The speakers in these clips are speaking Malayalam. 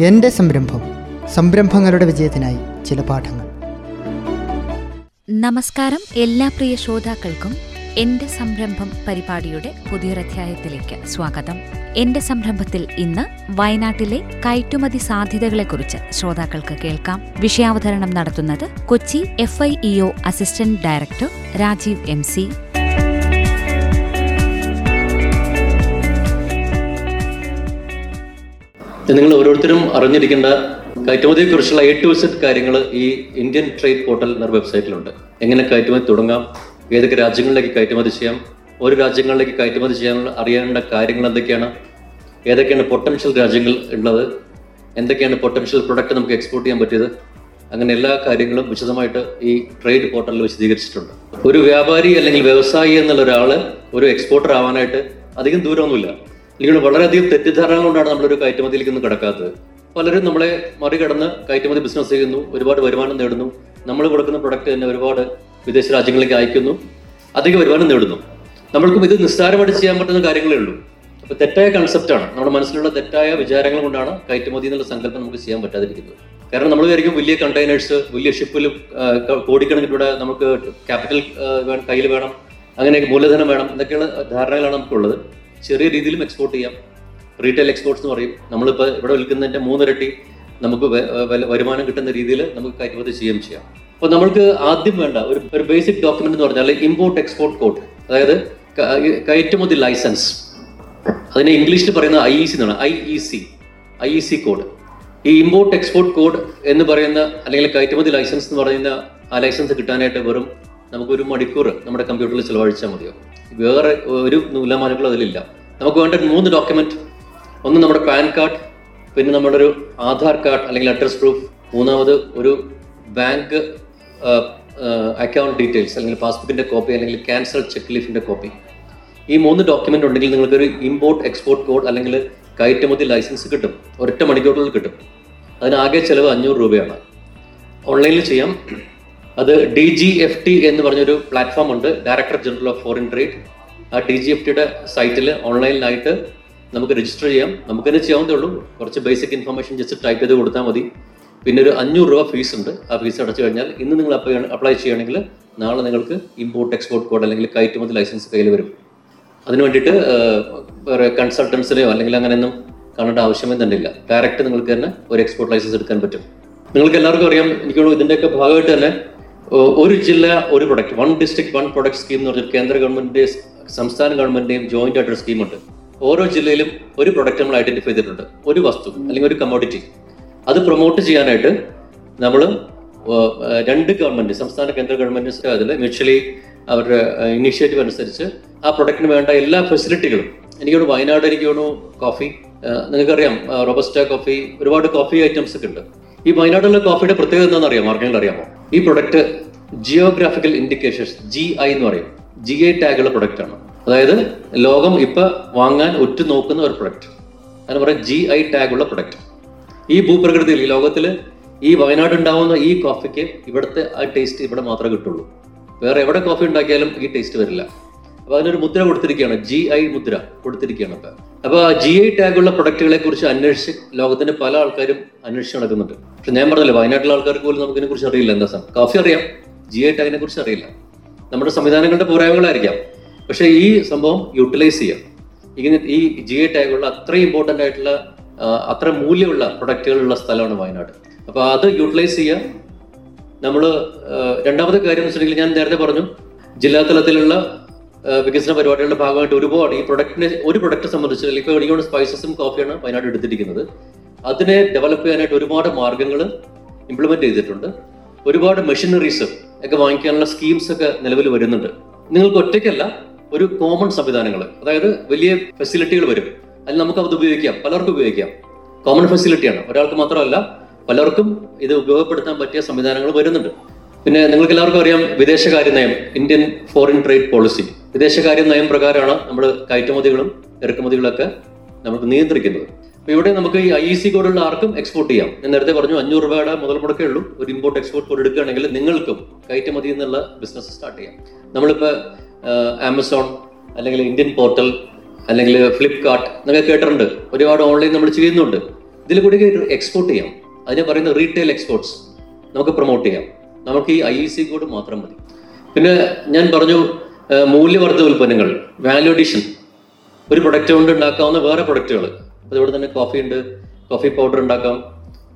എന്റെ സംരംഭം സംരംഭങ്ങളുടെ വിജയത്തിനായി ചില പാഠങ്ങൾ. നമസ്കാരം എല്ലാ പ്രിയ ശ്രോതാക്കൾക്കും എന്റെ സംരംഭം പരിപാടിയുടെ പുതിയൊരധ്യായത്തിലേക്ക് സ്വാഗതം. എന്റെ സംരംഭത്തിൽ ഇന്ന് വയനാട്ടിലെ കയറ്റുമതി സാധ്യതകളെക്കുറിച്ച് ശ്രോതാക്കൾക്ക് കേൾക്കാം. വിഷയാവതരണം നടത്തുന്നത് Kochi F I E O assistant director Rajeev M C നിങ്ങൾ ഓരോരുത്തരും അറിഞ്ഞിരിക്കേണ്ട കയറ്റുമതിയെക്കുറിച്ചുള്ള എ ടു സെറ്റ് കാര്യങ്ങൾ ഈ ഇന്ത്യൻ ട്രേഡ് പോർട്ടൽ എന്ന വെബ്സൈറ്റിലുണ്ട്. എങ്ങനെ കയറ്റുമതി തുടങ്ങാം ഏതൊക്കെ രാജ്യങ്ങളിലേക്ക് കയറ്റുമതി ചെയ്യാം ഒരു രാജ്യങ്ങളിലേക്ക് കയറ്റുമതി ചെയ്യാനുള്ള അറിയേണ്ട കാര്യങ്ങൾ എന്തൊക്കെയാണ് ഏതൊക്കെയാണ് പൊട്ടൻഷ്യൽ രാജ്യങ്ങൾ ഉള്ളത് എന്തൊക്കെയാണ് പൊട്ടൻഷ്യൽ പ്രൊഡക്റ്റ് നമുക്ക് എക്സ്പോർട്ട് ചെയ്യാൻ പറ്റിയത് അങ്ങനെ എല്ലാ കാര്യങ്ങളും വിശദമായിട്ട് ഈ ട്രേഡ് പോർട്ടലിൽ വിശദീകരിച്ചിട്ടുണ്ട്. ഒരു വ്യാപാരി അല്ലെങ്കിൽ വ്യവസായി എന്നുള്ള ഒരാൾ ഒരു എക്സ്പോർട്ടർ ആവാനായിട്ട് അധികം ദൂരമൊന്നുമില്ല. അല്ലെങ്കിൽ വളരെയധികം തെറ്റിദ്ധാരണ കൊണ്ടാണ് നമ്മളൊരു കയറ്റുമതിയിലേക്ക് ഒന്നും കിടക്കാത്തത്. പലരും നമ്മളെ മറികടന്ന് കയറ്റുമതി ബിസിനസ് ചെയ്യുന്നു ഒരുപാട് വരുമാനം നേടുന്നു. നമ്മൾ കൊടുക്കുന്ന പ്രൊഡക്റ്റ് തന്നെ ഒരുപാട് വിദേശ രാജ്യങ്ങളിലേക്ക് അയക്കുന്നു അധിക വരുമാനം നേടുന്നു. നമ്മൾക്കും ഇത് നിസ്സാരമായിട്ട് ചെയ്യാൻ പറ്റുന്ന കാര്യങ്ങളേ ഉള്ളൂ. അപ്പൊ തെറ്റായ കൺസെപ്റ്റാണ് നമ്മുടെ മനസ്സിലുള്ള തെറ്റായ വിചാരങ്ങൾ കൊണ്ടാണ് കയറ്റുമതി എന്നുള്ള സങ്കല്പം നമുക്ക് ചെയ്യാൻ പറ്റാതിരിക്കുന്നത്. കാരണം നമ്മൾ വിചാരിക്കും വലിയ കണ്ടെയ്നേഴ്സ് വലിയ ഷിപ്പിൽ കോടിക്കണക്കിലൂടെ നമുക്ക് ക്യാപിറ്റൽ കയ്യിൽ വേണം അങ്ങനെ മൂലധനം വേണം എന്നൊക്കെയുള്ള ധാരണകളാണ് നമുക്കുള്ളത്. ചെറിയ രീതിയിലും എക്സ്പോർട്ട് ചെയ്യാം. റീറ്റെയിൽ എക്സ്പോർട്സ് എന്ന് പറയും. നമ്മളിപ്പോൾ ഇവിടെ വിൽക്കുന്നതിന്റെ മൂന്നിരട്ടി നമുക്ക് വരുമാനം കിട്ടുന്ന രീതിയിൽ നമുക്ക് കയറ്റുമതി ചെയ്യുകയും ചെയ്യാം. അപ്പോൾ നമ്മൾക്ക് ആദ്യം വേണ്ട ഒരു ഒരു ബേസിക് ഡോക്യുമെന്റ് എന്ന് പറഞ്ഞാൽ ഇമ്പോർട്ട് എക്സ്പോർട്ട് കോഡ് അതായത് കയറ്റുമതി ലൈസൻസ് അതിനെ ഇംഗ്ലീഷിൽ പറയുന്ന ഐ ഇ സി എന്നാണ്. I E C I E C code ഈ ഇമ്പോർട്ട് എക്സ്പോർട്ട് കോഡ് എന്ന് പറയുന്ന അല്ലെങ്കിൽ കയറ്റുമതി ലൈസൻസ് എന്ന് പറയുന്ന ആ ലൈസൻസ് കിട്ടാനായിട്ട് വെറും നമുക്ക് ഒരു മണിക്കൂർ നമ്മുടെ കമ്പ്യൂട്ടറിൽ ചിലവഴിച്ചാൽ മതിയോ? വേറെ ഒരു നൂലമാലകളും അതിലില്ല. നമുക്ക് വേണ്ട മൂന്ന് ഡോക്യുമെന്റ് ഒന്ന് നമ്മുടെ പാൻ കാർഡ് പിന്നെ നമ്മുടെ ഒരു ആധാർ കാർഡ് അല്ലെങ്കിൽ അഡ്രസ് പ്രൂഫ് മൂന്നാമത് ഒരു ബാങ്ക് അക്കൗണ്ട് ഡീറ്റെയിൽസ് അല്ലെങ്കിൽ പാസ്ബുക്കിന്റെ കോപ്പി അല്ലെങ്കിൽ ക്യാൻസൽ ചെക്ക് ലീഫിന്റെ കോപ്പി ഈ മൂന്ന് ഡോക്യുമെന്റ് ഉണ്ടെങ്കിൽ നിങ്ങൾക്ക് ഒരു ഇമ്പോർട്ട് എക്സ്പോർട്ട് കോഡ് അല്ലെങ്കിൽ കയറ്റുമതി ലൈസൻസ് കിട്ടും. ഒരൊറ്റ മണിക്കൂറിൽ കിട്ടും. അതിന് ആകെ ചെലവ് അഞ്ഞൂറ് രൂപയാണ്. ഓൺലൈനിൽ ചെയ്യാം. അത് ഡി ജി എഫ് ടി എന്ന് പറഞ്ഞൊരു പ്ലാറ്റ്ഫോം ഉണ്ട് director general of foreign trade ആ ഡി ജി എഫ് ടിയുടെ സൈറ്റിൽ ഓൺലൈനിലായിട്ട് നമുക്ക് രജിസ്റ്റർ ചെയ്യാം. നമുക്ക് തന്നെ ചെയ്യാവുന്നതേ ഉള്ളൂ. കുറച്ച് ബേസിക് ഇൻഫർമേഷൻ ജസ്റ്റ് ടൈപ്പ് ചെയ്ത് കൊടുത്താൽ മതി. പിന്നെ ഒരു അഞ്ഞൂറ് രൂപ ഫീസ് ഉണ്ട്. ആ ഫീസ് അടച്ചു കഴിഞ്ഞാൽ ഇന്ന് നിങ്ങൾ അപ്ലൈ ചെയ്യുകയാണെങ്കിൽ നാളെ നിങ്ങൾക്ക് ഇമ്പോർട്ട് എക്സ്പോർട്ട് കോഡ് അല്ലെങ്കിൽ കയറ്റുമതി ലൈസൻസ് കയ്യിൽ വരും. അതിന് വേണ്ടിയിട്ട് വേറെ കൺസൾട്ടൻസിനെയോ അല്ലെങ്കിൽ അങ്ങനെയൊന്നും കാണേണ്ട ആവശ്യമേ തന്നെ ഇല്ല ഡയറക്റ്റ് നിങ്ങൾക്ക് തന്നെ ഒരു എക്സ്പോർട്ട് ലൈസൻസ് എടുക്കാൻ പറ്റും. നിങ്ങൾക്ക് എല്ലാവർക്കും അറിയാം. എനിക്കോട് ഇതിന്റെയൊക്കെ ഭാഗമായിട്ട് തന്നെ ഒരു ജില്ല ഒരു product one district one product scheme എന്ന് പറഞ്ഞാൽ കേന്ദ്ര ഗവൺമെന്റിന്റെ സംസ്ഥാന ഗവൺമെന്റിന്റെയും ജോയിന്റ് ആയിട്ടൊരു സ്കീമുണ്ട് ഓരോ ജില്ലയിലും ഒരു പ്രൊഡക്റ്റ് നമ്മൾ ഐഡന്റിഫൈ ചെയ്തിട്ടുണ്ട്. ഒരു വസ്തു അല്ലെങ്കിൽ ഒരു കമോഡിറ്റി അത് പ്രൊമോട്ട് ചെയ്യാനായിട്ട് നമ്മൾ രണ്ട് ഗവൺമെന്റ് സംസ്ഥാന കേന്ദ്ര ഗവൺമെന്റ് അതിൽ മ്യൂച്വലി അവരുടെ ഇനീഷ്യേറ്റീവ് അനുസരിച്ച് ആ പ്രൊഡക്റ്റിന് വേണ്ട എല്ലാ ഫെസിലിറ്റികളും എനിക്കോട് വയനാട് എനിക്കോട് കോഫി നിങ്ങൾക്കറിയാം റോബസ്റ്റ കോഫി ഒരുപാട് കോഫി ഐറ്റംസ് ഒക്കെ ഉണ്ട്. ഈ വയനാട്ടിലെ കോഫിയുടെ പ്രത്യേകത എന്താണെന്ന് അറിയാം അറിയാമോ? ഈ product geographical indications G I എന്ന് പറയും. ജി ഐ ടാഗുള്ള പ്രൊഡക്റ്റ് ആണ്. അതായത് ലോകം ഇപ്പൊ വാങ്ങാൻ ഒറ്റ നോക്കുന്ന ഒരു പ്രൊഡക്റ്റ് അതിന് പറയാം ജി ഐ ടാഗുള്ള പ്രൊഡക്റ്റ് ഈ ഭൂപ്രകൃതിയിൽ ഈ ലോകത്തിൽ ഈ വയനാട് ഉണ്ടാവുന്ന ഈ കോഫിക്ക് ഇവിടുത്തെ ആ ടേസ്റ്റ് ഇവിടെ മാത്രമേ കിട്ടുള്ളൂ. വേറെ എവിടെ കോഫി ഉണ്ടാക്കിയാലും ഈ ടേസ്റ്റ് വരില്ല. അപ്പൊ അതിനൊരു മുദ്ര കൊടുത്തിരിക്കുകയാണ് ജി ഐ മുദ്ര കൊടുത്തിരിക്കുകയാണ് അപ്പൊ അപ്പൊ ആ ജി ഐ ടാഗുള്ള പ്രൊഡക്റ്റുകളെ കുറിച്ച് അന്വേഷിച്ച് ലോകത്തിന്റെ പല ആൾക്കാരും അന്വേഷിച്ച് നടക്കുന്നുണ്ട്. പക്ഷെ ഞാൻ പറഞ്ഞില്ല വയനാട്ടിലെ ആൾക്കാർക്ക് പോലും നമുക്കിനെ കുറിച്ച് അറിയില്ല എന്താ സാർ. കാഫി അറിയാം ജി ഐ ടാഗിനെ കുറിച്ച് അറിയില്ല. നമ്മുടെ സംവിധാനങ്ങളുടെ പോരായ്മകളായിരിക്കാം പക്ഷെ ഈ സംഭവം യൂട്ടിലൈസ് ചെയ്യാം. ഇങ്ങനെ ഈ ജി ഐ ടാഗുള്ള അത്രയും ഇമ്പോർട്ടന്റ് ആയിട്ടുള്ള അത്ര മൂല്യമുള്ള പ്രൊഡക്റ്റുകളുള്ള സ്ഥലമാണ് വയനാട്. അപ്പൊ അത് യൂട്ടിലൈസ് ചെയ്യാം. നമ്മൾ രണ്ടാമത്തെ കാര്യം എന്ന് വെച്ചിട്ടുണ്ടെങ്കിൽ ഞാൻ നേരത്തെ പറഞ്ഞു ജില്ലാ തലത്തിലുള്ള വികസന പരിപാടികളുടെ ഭാഗമായിട്ട് ഒരുപാട് ഈ പ്രൊഡക്റ്റിനെ ഒരു പ്രൊഡക്റ്റ് സംബന്ധിച്ച് ഇപ്പോൾ എനിക്കോട് സ്പൈസസും കോഫിയാണ് വയനാട് എടുത്തിരിക്കുന്നത്. അതിനെ ഡെവലപ്പ് ചെയ്യാനായിട്ട് ഒരുപാട് മാർഗങ്ങൾ ഇംപ്ലിമെന്റ് ചെയ്തിട്ടുണ്ട്. ഒരുപാട് മെഷീനറീസ് ഒക്കെ വാങ്ങിക്കാനുള്ള സ്കീംസ് ഒക്കെ നിലവിൽ വരുന്നുണ്ട്. നിങ്ങൾക്ക് ഒറ്റയ്ക്കല്ല ഒരു കോമൺ സംവിധാനങ്ങൾ അതായത് വലിയ ഫെസിലിറ്റികൾ വരും. അതിൽ നമുക്ക് അത് ഉപയോഗിക്കാം പലർക്കും ഉപയോഗിക്കാം. കോമൺ ഫെസിലിറ്റിയാണ് ഒരാൾക്ക് മാത്രമല്ല പലർക്കും ഇത് ഉപയോഗപ്പെടുത്താൻ പറ്റിയ സംവിധാനങ്ങൾ വരുന്നുണ്ട്. പിന്നെ നിങ്ങൾക്ക് എല്ലാവർക്കും അറിയാം വിദേശകാര്യ നയം ഇന്ത്യൻ ഫോറിൻ ട്രേഡ് പോളിസി വിദേശകാര്യ നയം പ്രകാരമാണ് നമ്മൾ കയറ്റുമതികളും ഇറക്കുമതികളൊക്കെ നമുക്ക് നിയന്ത്രിക്കുന്നത്. അപ്പൊ ഇവിടെ നമുക്ക് ഈ ഐ സി കോഡുള്ള ആർക്കും എക്സ്പോർട്ട് ചെയ്യാം. ഞാൻ നേരത്തെ പറഞ്ഞു അഞ്ഞൂറ് രൂപയുടെ മുതൽ മുടക്കേ ഉള്ളൂ. ഒരു ഇമ്പോർട്ട് എക്സ്പോർട്ട് കോഡ് എടുക്കുകയാണെങ്കിൽ നിങ്ങൾക്കും കയറ്റുമതി എന്നുള്ള ബിസിനസ് സ്റ്റാർട്ട് ചെയ്യാം. നമ്മളിപ്പോൾ ആമസോൺ അല്ലെങ്കിൽ ഇന്ത്യൻ പോർട്ടൽ അല്ലെങ്കിൽ ഫ്ലിപ്കാർട്ട് എന്നൊക്കെ കേട്ടിട്ടുണ്ട്. ഒരുപാട് ഓൺലൈൻ നമ്മൾ ചെയ്യുന്നുണ്ട്. ഇതിൽ കൂടി എക്സ്പോർട്ട് ചെയ്യാം. അതിനെ പറയുന്ന റീറ്റെയിൽ എക്സ്പോർട്സ് നമുക്ക് പ്രൊമോട്ട് ചെയ്യാം. നമുക്ക് ഈ ഐ സി കോഡ് മാത്രം മതി. പിന്നെ ഞാൻ പറഞ്ഞു മൂല്യവർദ്ധിത ഉൽപ്പന്നങ്ങൾ വാല്യൂ അഡീഷൻ ഒരു പ്രൊഡക്റ്റ് കൊണ്ട് ഉണ്ടാക്കാവുന്ന വേറെ പ്രൊഡക്റ്റുകൾ അതുപോലെ തന്നെ കോഫി ഉണ്ട് കോഫി പൗഡർ ഉണ്ടാക്കാം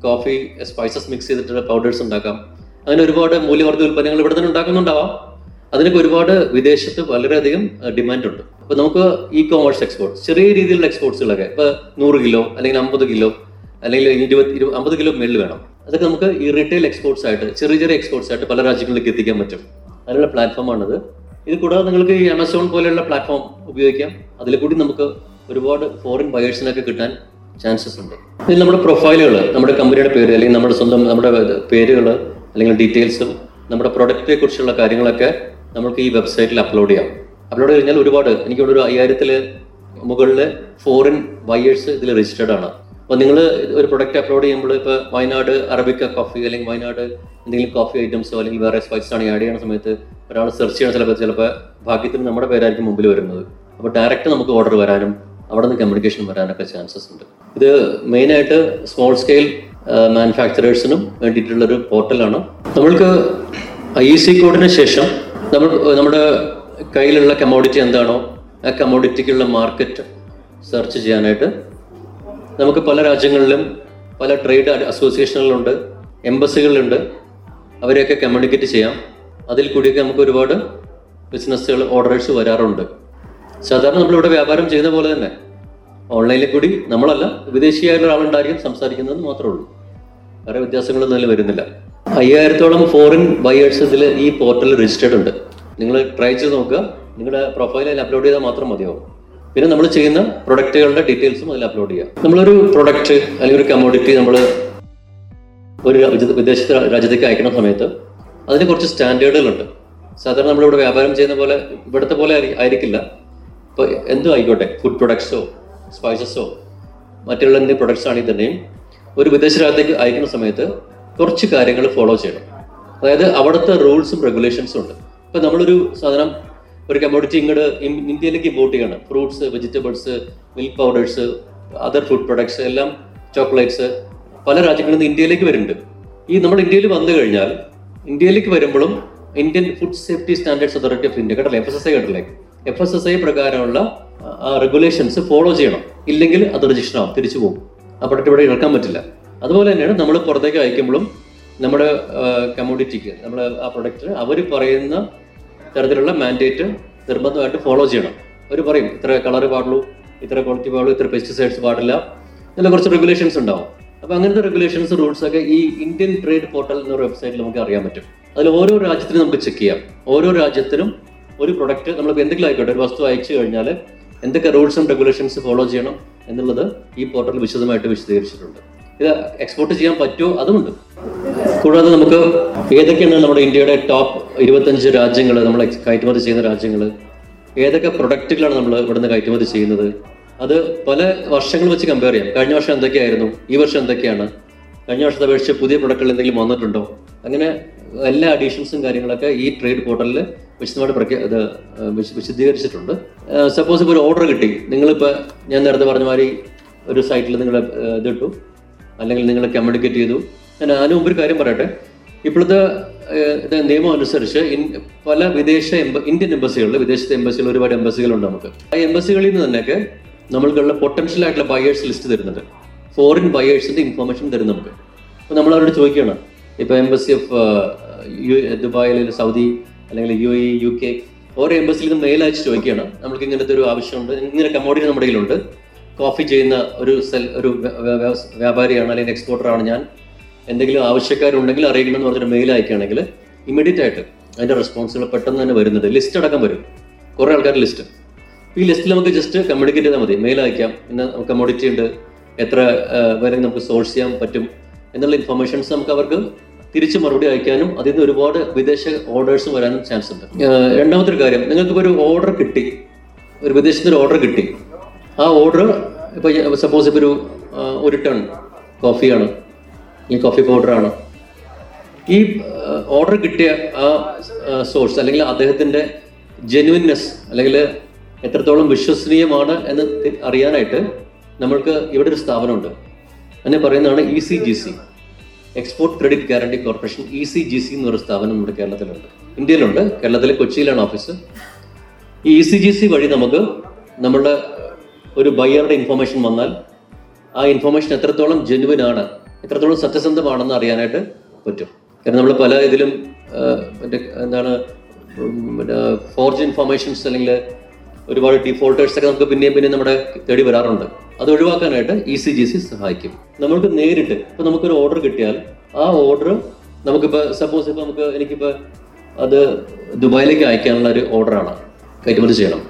കോഫി സ്പൈസസ് മിക്സ് ചെയ്തിട്ടുള്ള പൗഡേഴ്സ് ഉണ്ടാക്കാം. അങ്ങനെ ഒരുപാട് മൂല്യവർദ്ധ ഉൽപ്പന്നങ്ങൾ ഇവിടെ തന്നെ ഉണ്ടാക്കുന്നുണ്ടാവാം. അതിനൊക്കെ ഒരുപാട് വിദേശത്ത് വളരെയധികം ഡിമാൻഡ് ഉണ്ട്. അപ്പൊ നമുക്ക് ഇ കോമേഴ്സ് എക്സ്പോർട്ട് ചെറിയ രീതിയിലുള്ള എക്സ്പോർട്സുകളൊക്കെ ഇപ്പൊ നൂറ് കിലോ അല്ലെങ്കിൽ അമ്പത് കിലോ അല്ലെങ്കിൽ ഇരുപത് ഇരു അമ്പത് കിലോ മേളിൽ വേണം. അതൊക്കെ നമുക്ക് ഈ റീറ്റെയിൽ എക്സ്പോർട്സ് ആയിട്ട് ചെറിയ ചെറിയ എക്സ്പോർട്സ് ആയിട്ട് പല രാജ്യങ്ങളിലേക്ക് എത്തിക്കാൻ പറ്റും. അതിനുള്ള പ്ലാറ്റ്ഫോമാണിത് ഇത് കൂടാതെ നിങ്ങൾക്ക് ആമസോൺ പോലെയുള്ള പ്ലാറ്റ്ഫോം ഉപയോഗിക്കാം. അതിൽ കൂടി നമുക്ക് ഒരുപാട് ഫോറിൻ ബയേഴ്സിനൊക്കെ കിട്ടാൻ ചാൻസസ് ഉണ്ട്. ഇതിൽ നമ്മുടെ പ്രൊഫൈലുകൾ നമ്മുടെ കമ്പനിയുടെ പേര് അല്ലെങ്കിൽ നമ്മുടെ സ്വന്തം നമ്മുടെ പേരുകൾ അല്ലെങ്കിൽ ഡീറ്റെയിൽസും നമ്മുടെ പ്രൊഡക്റ്റിനെ കുറിച്ചുള്ള കാര്യങ്ങളൊക്കെ നമുക്ക് ഈ വെബ്സൈറ്റിൽ അപ്ലോഡ് ചെയ്യാം. അപ്ലോഡ് കഴിഞ്ഞാൽ ഒരുപാട് എനിക്കിവിടെ ഒരു അയ്യായിരത്തിൽ മുകളിൽ ഫോറിൻ ബയേഴ്സ് ഇതിൽ രജിസ്റ്റേർഡ് ആണ്. അപ്പോൾ നിങ്ങൾ ഒരു പ്രൊഡക്റ്റ് അപ്ലോഡ് ചെയ്യുമ്പോൾ ഇപ്പോൾ വയനാട് അറബിക്ക കോഫി അല്ലെങ്കിൽ വയനാട് എന്തെങ്കിലും കോഫി ഐറ്റംസോ അല്ലെങ്കിൽ വേറെ സ്പൈസസ് ആണ് ആഡ് ചെയ്യുന്ന സമയത്ത് ഒരാൾ സെർച്ച് ചെയ്യണ ചിലപ്പോൾ ചിലപ്പോൾ ഭാഗ്യത്തിന് നമ്മുടെ പേരായിരിക്കും മുമ്പിൽ വരുന്നത്. അപ്പോൾ ഡയറക്റ്റ് നമുക്ക് ഓർഡർ വരാനും അവിടെ നിന്ന് കമ്മ്യൂണിക്കേഷൻ വരാനൊക്കെ ചാൻസസ് ഉണ്ട്. ഇത് മെയിനായിട്ട് സ്മോൾ സ്കെയിൽ മാനുഫാക്ചറേഴ്സിനും വേണ്ടിയിട്ടുള്ളൊരു പോർട്ടലാണ് നമ്മൾക്ക് ഐ സി കോഡിന് ശേഷം നമ്മൾ നമ്മുടെ കയ്യിലുള്ള കമോഡിറ്റി എന്താണോ ആ കമോഡിറ്റിക്കുള്ള മാർക്കറ്റ് സെർച്ച് ചെയ്യാനായിട്ട് നമുക്ക് പല രാജ്യങ്ങളിലും പല ട്രേഡ് അസോസിയേഷനുകളുണ്ട് എംബസികളുണ്ട് അവരെയൊക്കെ കമ്മ്യൂണിക്കേറ്റ് ചെയ്യാം. അതിൽ കൂടിയൊക്കെ നമുക്ക് ഒരുപാട് ബിസിനസ്സുകൾ ഓർഡേഴ്സ് വരാറുണ്ട്. സാധാരണ നമ്മളിവിടെ വ്യാപാരം ചെയ്യുന്ന പോലെ തന്നെ. ഓൺലൈനിൽ കൂടി നമ്മളല്ല വിദേശിയായ ഒരാളുണ്ടായിരിക്കും സംസാരിക്കുന്നതെന്ന് മാത്രമേ ഉള്ളൂ. വേറെ വ്യത്യാസങ്ങളൊന്നും അതിൽ വരുന്നില്ല. അയ്യായിരത്തോളം ഫോറിൻ ബയേഴ്സ് ഇതിൽ ഈ പോർട്ടലിൽ രജിസ്റ്റേർഡ് ഉണ്ട്. നിങ്ങൾ ട്രൈ ചെയ്ത് നോക്കുക. നിങ്ങളുടെ പ്രൊഫൈലിൽ അപ്ലോഡ് ചെയ്താൽ മാത്രം മതിയാവും. പിന്നെ നമ്മൾ ചെയ്യുന്ന പ്രൊഡക്റ്റുകളുടെ ഡീറ്റെയിൽസും അതിൽ അപ്ലോഡ് ചെയ്യാം നമ്മളൊരു പ്രൊഡക്റ്റ് അല്ലെങ്കിൽ ഒരു കമോഡിറ്റി നമ്മൾ ഒരു വിദേശ രാജ്യത്തേക്ക് അയക്കുന്ന സമയത്ത് അതിന് കുറച്ച് സ്റ്റാൻഡേർഡുകളുണ്ട്. സാധാരണ നമ്മളിവിടെ വ്യാപാരം ചെയ്യുന്ന പോലെ ഇവിടുത്തെ പോലെ ആയിരിക്കില്ല. ഇപ്പോൾ എന്തും ആയിക്കോട്ടെ ഫുഡ് പ്രൊഡക്ട്സോ സ്പൈസസോ മറ്റുള്ള എന്ത് പ്രൊഡക്ട്സ് ആണെങ്കിൽ തന്നെയും ഒരു വിദേശ രാജ്യത്തേക്ക് അയക്കുന്ന സമയത്ത് കുറച്ച് കാര്യങ്ങൾ ഫോളോ ചെയ്യണം. അതായത് അവിടുത്തെ റൂൾസും റെഗുലേഷൻസും ഉണ്ട്. ഇപ്പൊ നമ്മളൊരു സാധനം ഒരു കമ്മോഡിറ്റി ഇങ്ങോട്ട് ഇന്ത്യയിലേക്ക് ഇമ്പോർട്ട് ചെയ്യണം. Fruits vegetables milk powders other food products എല്ലാം ചോക്ലേറ്റ്സ് പല രാജ്യങ്ങളിൽ നിന്ന് ഇന്ത്യയിലേക്ക് വരുന്നുണ്ട്. ഈ നമ്മൾ ഇന്ത്യയിൽ വന്നു കഴിഞ്ഞാൽ ഇന്ത്യയിലേക്ക് വരുമ്പോഴും Indian food safety standards authority of India കേട്ടല്ലേ? F S S I കേട്ടല്ലേ? എഫ് എസ് എസ് ഐ പ്രകാരമുള്ള റെഗുലേഷൻസ് ഫോളോ ചെയ്യണം. ഇല്ലെങ്കിൽ അത് രജിസ്റ്റർ ആവും തിരിച്ചു പോകും. ആ പ്രൊഡക്റ്റ് ഇവിടെ ഇറക്കാൻ പറ്റില്ല. അതുപോലെ തന്നെയാണ് നമ്മൾ പുറത്തേക്ക് അയക്കുമ്പോഴും നമ്മുടെ കമ്മോഡിറ്റിക്ക് നമ്മൾ ആ പ്രൊഡക്റ്റ് അവർ പറയുന്ന തരത്തിലുള്ള മാൻഡേറ്റ് നിർബന്ധമായിട്ട് ഫോളോ ചെയ്യണം. അവർ പറയും ഇത്ര കളർ പാടുള്ളൂ ഇത്ര ക്വാളിറ്റി പാടുള്ളൂ ഇത്ര പെസ്റ്റിസൈഡ്സ് പാടില്ല ഇതിൽ കുറച്ച് റെഗുലേഷൻസ് ഉണ്ടാവും. അപ്പൊ അങ്ങനത്തെ റെഗുലേഷൻസ് റൂൾസ് ഒക്കെ ഈ ഇന്ത്യൻ ട്രേഡ് പോർട്ടൽ എന്ന വെബ്സൈറ്റിൽ നമുക്ക് അറിയാൻ പറ്റും. അതിൽ ഓരോ രാജ്യത്തിനും നമുക്ക് ചെക്ക് ചെയ്യാം. ഓരോ രാജ്യത്തിനും ഒരു പ്രൊഡക്റ്റ് നമ്മൾ എന്തെങ്കിലും ആയിക്കോട്ടെ ഒരു വസ്തു അയച്ചു കഴിഞ്ഞാൽ എന്തൊക്കെ റൂൾസും റെഗുലേഷൻസ് ഫോളോ ചെയ്യണം എന്നുള്ളത് ഈ പോർട്ടൽ വിശദമായിട്ട് വിശദീകരിച്ചിട്ടുണ്ട്. ഇത് എക്സ്പോർട്ട് ചെയ്യാൻ പറ്റുമോ? അതുമുണ്ട്. കൂടാതെ നമുക്ക് ഏതൊക്കെയാണ് നമ്മുടെ ഇന്ത്യയുടെ ടോപ്പ് ഇരുപത്തഞ്ച് രാജ്യങ്ങൾ നമ്മൾ കയറ്റുമതി ചെയ്യുന്ന രാജ്യങ്ങൾ ഏതൊക്കെ പ്രൊഡക്റ്റുകളാണ് നമ്മൾ ഇവിടുന്ന് കയറ്റുമതി ചെയ്യുന്നത്? അത് പല വർഷങ്ങൾ വെച്ച് കമ്പയർ ചെയ്യാം. കഴിഞ്ഞ വർഷം എന്തൊക്കെയായിരുന്നു? ഈ വർഷം എന്തൊക്കെയാണ്? കഴിഞ്ഞ വർഷത്തെ അപേക്ഷിച്ച് പുതിയ പ്രൊഡക്റ്റുകൾ എന്തെങ്കിലും വന്നിട്ടുണ്ടോ? അങ്ങനെ എല്ലാ അഡീഷൻസും കാര്യങ്ങളൊക്കെ ഈ ട്രേഡ് പോർട്ടലിൽ വിശദമായിട്ട് പ്രഖ്യാ വിശ- വിശദീകരിച്ചിട്ടുണ്ട്. സപ്പോസ് ഇപ്പോൾ ഒരു ഓർഡർ കിട്ടി. നിങ്ങളിപ്പോൾ ഞാൻ നേരത്തെ പറഞ്ഞ മാതിരി ഒരു സൈറ്റിൽ നിങ്ങൾ ഇതിട്ടു. അല്ലെങ്കിൽ നിങ്ങൾ കമ്മ്യൂണിക്കേറ്റ് ചെയ്തു. ഞാൻ അതിന് മുമ്പ് ഒരു കാര്യം പറയട്ടെ. ഇപ്പോഴത്തെ നിയമം അനുസരിച്ച് പല വിദേശ എംബ- ഇന്ത്യൻ എംബസികളിൽ വിദേശത്തെ എംബസികളിൽ ഒരുപാട് എംബസികളുണ്ട് നമുക്ക്. ആ എംബസികളിൽ നിന്ന് തന്നെയൊക്കെ നമ്മൾക്കുള്ള പൊട്ടൻഷ്യൽ ആയിട്ടുള്ള ബയേഴ്സ് ലിസ്റ്റ് തരുന്നുണ്ട്. ഫോറിൻ ബയേഴ്സിന്റെ ഇൻഫർമേഷൻ നമുക്ക്. അപ്പോൾ നമ്മൾ അവരോട് ചോദിക്കണം ഇപ്പോൾ എംബസി ഓഫ് യു ദുബായിൽ സൗദി അല്ലെങ്കിൽ യു എ യു കെ ഓരോ എംബസിയിൽ നിന്ന് മെയിൽ അയച്ച് ചോദിക്കുകയാണ്. നമുക്ക് ഇങ്ങനത്തെ ഒരു ആവശ്യമുണ്ട്. ഇങ്ങനെ കമോഡിറ്റി നമ്മുടെ കയ്യിലുണ്ട്. കോഫി ചെയ്യുന്ന ഒരു സെൽ ഒരു വ്യാപാരിയാണ് അല്ലെങ്കിൽ എക്സ്പോർട്ടറാണ് ഞാൻ. എന്തെങ്കിലും ആവശ്യക്കാരുണ്ടെങ്കിൽ അറിയിക്കണം എന്ന് പറഞ്ഞൊരു മെയിൽ അയക്കുകയാണെങ്കിൽ ഇമ്മീഡിയറ്റ് ആയിട്ട് അതിന്റെ റെസ്പോൺസുകൾ പെട്ടെന്ന് തന്നെ വരുന്നുണ്ട് ലിസ്റ്റ് അടക്കം വരും. കുറേ ആൾക്കാർ ലിസ്റ്റ് ഈ ലിസ്റ്റിൽ നമുക്ക് ജസ്റ്റ് കമ്മ്യൂണിക്കേറ്റ് ചെയ്താൽ മതി. മെയിൽ അയക്കാം. ഇന്ന് കമ്മോഡിറ്റി ഉണ്ട്. എത്ര വരെ നമുക്ക് സോഴ്സ് ചെയ്യാൻ പറ്റും എന്നുള്ള ഇൻഫർമേഷൻസ് നമുക്ക് അവർക്ക് തിരിച്ച് മറുപടി അയക്കാനും അതിൽ നിന്ന് ഒരുപാട് വിദേശ ഓർഡേഴ്സ് വരാനും ചാൻസ് ഉണ്ട്. രണ്ടാമത്തെ ഒരു കാര്യം നിങ്ങൾക്ക് ഒരു ഓർഡർ കിട്ടി. ഒരു വിദേശത്ത് ഒരു ഓർഡർ കിട്ടി. ആ ഓർഡർ ഇപ്പോൾ സപ്പോസ് ഇപ്പൊ ഒരു ഒരു ടൺ കോഫിയാണ് ഈ കോഫി പൗഡറാണ് ഈ ഓർഡർ കിട്ടിയ ആ സോഴ്സ് അല്ലെങ്കിൽ അദ്ദേഹത്തിന്റെ ജെന്യുവിൻനെസ് അല്ലെങ്കിൽ എത്രത്തോളം വിശ്വസനീയമാണ് എന്ന് അറിയാനായിട്ട് നമ്മൾക്ക് ഇവിടെ ഒരു സ്ഥാപനമുണ്ട്. എന്നെ പറയുന്നതാണ് E C G C export credit guarantee corporation E C G C എന്നൊരു സ്ഥാപനം നമ്മുടെ കേരളത്തിലുണ്ട്. ഇന്ത്യയിലുണ്ട്. കേരളത്തിലെ കൊച്ചിയിലാണ് ഓഫീസ്. ഈ ഇ സി ജി സി വഴി നമുക്ക് നമ്മളുടെ ഒരു ബയ്യറുടെ ഇൻഫർമേഷൻ വന്നാൽ ആ ഇൻഫർമേഷൻ എത്രത്തോളം ജെനുവിൻ ആണ് എത്രത്തോളം സത്യസന്ധമാണെന്ന് അറിയാനായിട്ട് പറ്റും. കാരണം നമ്മൾ പല ഇതിലും എന്താണ് ഫോർജ് ഇൻഫർമേഷൻസ് അല്ലെങ്കിൽ ഒരുപാട് ഡിഫോൾട്ടേഴ്സ് ഒക്കെ നമുക്ക് പിന്നെയും പിന്നെയും നമ്മുടെ തേടി വരാറുണ്ട്. അത് ഒഴിവാക്കാനായിട്ട് ഇ സി ജി സി സഹായിക്കും. നമുക്ക് നേരിട്ട് ഇപ്പൊ നമുക്കൊരു ഓർഡർ കിട്ടിയാൽ ആ ഓർഡർ നമുക്കിപ്പോ സപ്പോസ് ഇപ്പൊ നമുക്ക് എനിക്കിപ്പോ അത് ദുബായിലേക്ക് അയക്കാനുള്ള ഒരു ഓർഡറാണ് കയറ്റുമതി ചെയ്യണം.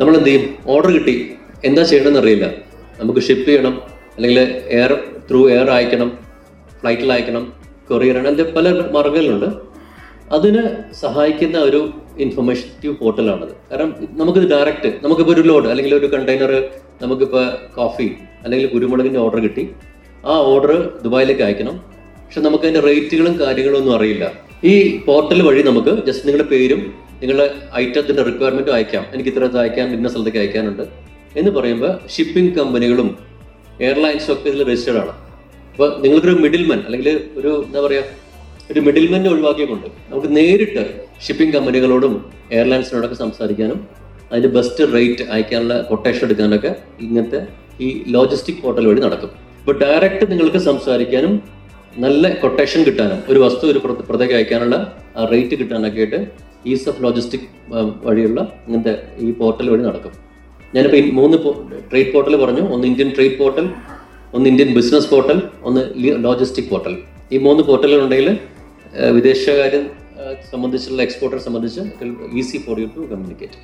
നമ്മൾ എന്ത് ചെയ്യും? ഓർഡർ കിട്ടി. എന്താ ചെയ്യണമെന്ന് അറിയില്ല. നമുക്ക് ഷിപ്പ് ചെയ്യണം. അല്ലെങ്കിൽ എയർ ത്രൂ എയർ അയക്കണം. ഫ്ലൈറ്റിൽ അയക്കണം. കൊറിയർ അതിന്റെ പല മാർഗങ്ങളുണ്ട് അതിന് സഹായിക്കുന്ന ഒരു ഇൻഫർമേഷറ്റീവ് പോർട്ടലാണത് കാരണം നമുക്കിത് ഡയറക്റ്റ് നമുക്കിപ്പോൾ ഒരു ലോഡ് അല്ലെങ്കിൽ ഒരു കണ്ടെയ്നർ നമുക്കിപ്പോൾ കോഫി അല്ലെങ്കിൽ കുരുമുളകിന്റെ ഓർഡർ കിട്ടി. ആ ഓർഡർ ദുബായിലേക്ക് അയക്കണം. പക്ഷെ നമുക്ക് അതിന്റെ റേറ്റുകളും കാര്യങ്ങളും ഒന്നും അറിയില്ല. ഈ പോർട്ടൽ വഴി നമുക്ക് ജസ്റ്റ് നിങ്ങളുടെ പേരും നിങ്ങളുടെ ഐറ്റത്തിന്റെ റിക്വയർമെന്റും അയക്കാം. എനിക്ക് ഇത്ര ഇത് അയക്കാൻ ഇന്ന സ്ഥലത്തേക്ക് അയക്കാനുണ്ട് എന്ന് പറയുമ്പോൾ ഷിപ്പിംഗ് കമ്പനികളും എയർലൈൻസും ഒക്കെ ഇതിൽ രജിസ്റ്റേഡ് ആണ്. അപ്പോൾ നിങ്ങൾക്കൊരു മിഡിൽമാൻ അല്ലെങ്കിൽ ഒരു എന്താ പറയാ ഒരു മിഡിൽമെന്റ് ഒഴിവാക്കിക്കൊണ്ട് നമുക്ക് നേരിട്ട് ഷിപ്പിംഗ് കമ്പനികളോടും എയർലൈൻസിനോടൊക്കെ സംസാരിക്കാനും അതിന്റെ ബെസ്റ്റ് റേറ്റ് അയക്കാനുള്ള കൊട്ടേഷൻ എടുക്കാനൊക്കെ ഇങ്ങനത്തെ ഈ ലോജിസ്റ്റിക് പോർട്ടൽ വഴി നടക്കും. ഇപ്പോൾ ഡയറക്റ്റ് നിങ്ങൾക്ക് സംസാരിക്കാനും നല്ല കൊട്ടേഷൻ കിട്ടാനും ഒരു വസ്തു ഒരു പ്രത്യേക അയക്കാനുള്ള റേറ്റ് കിട്ടാനൊക്കെ ആയിട്ട് ഈസ് ഓഫ് ലോജിസ്റ്റിക് വഴിയുള്ള ഇങ്ങനത്തെ ഈ പോർട്ടൽ വഴി നടക്കും. ഞാനിപ്പോൾ മൂന്ന് ട്രേഡ് പോർട്ടൽ പറഞ്ഞു. ഒന്ന് ഇന്ത്യൻ ട്രേഡ് പോർട്ടൽ ഒന്ന് ഇന്ത്യൻ ബിസിനസ് പോർട്ടൽ ഒന്ന് ലോജിസ്റ്റിക് പോർട്ടൽ ഈ മൂന്ന് പോർട്ടലുകളുണ്ടെങ്കിൽ വിദേശകാര്യം സംബന്ധിച്ചുള്ള എക്സ്പോർട്ടർ സംബന്ധിച്ച് easy for you to communicate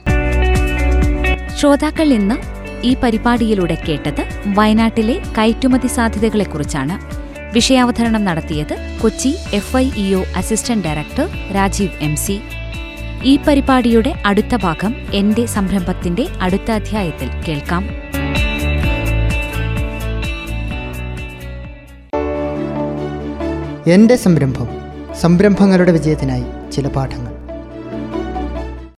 ശ്രോതാക്കൾ ഇന്ന് ഈ പരിപാടിയിലൂടെ കേട്ടത് വയനാട്ടിലെ കയറ്റുമതി സാധ്യതകളെക്കുറിച്ചാണ്. വിഷയാവതരണം നടത്തിയത് Kochi F I E O assistant director Rajeev M C ഈ പരിപാടിയുടെ അടുത്ത ഭാഗം എന്റെ സംരംഭത്തിന്റെ അടുത്ത അധ്യായത്തിൽ കേൾക്കാം. എന്റെ സംരംഭം സംരംഭങ്ങളുടെ വിജയത്തിനായി ചില പാഠങ്ങൾ.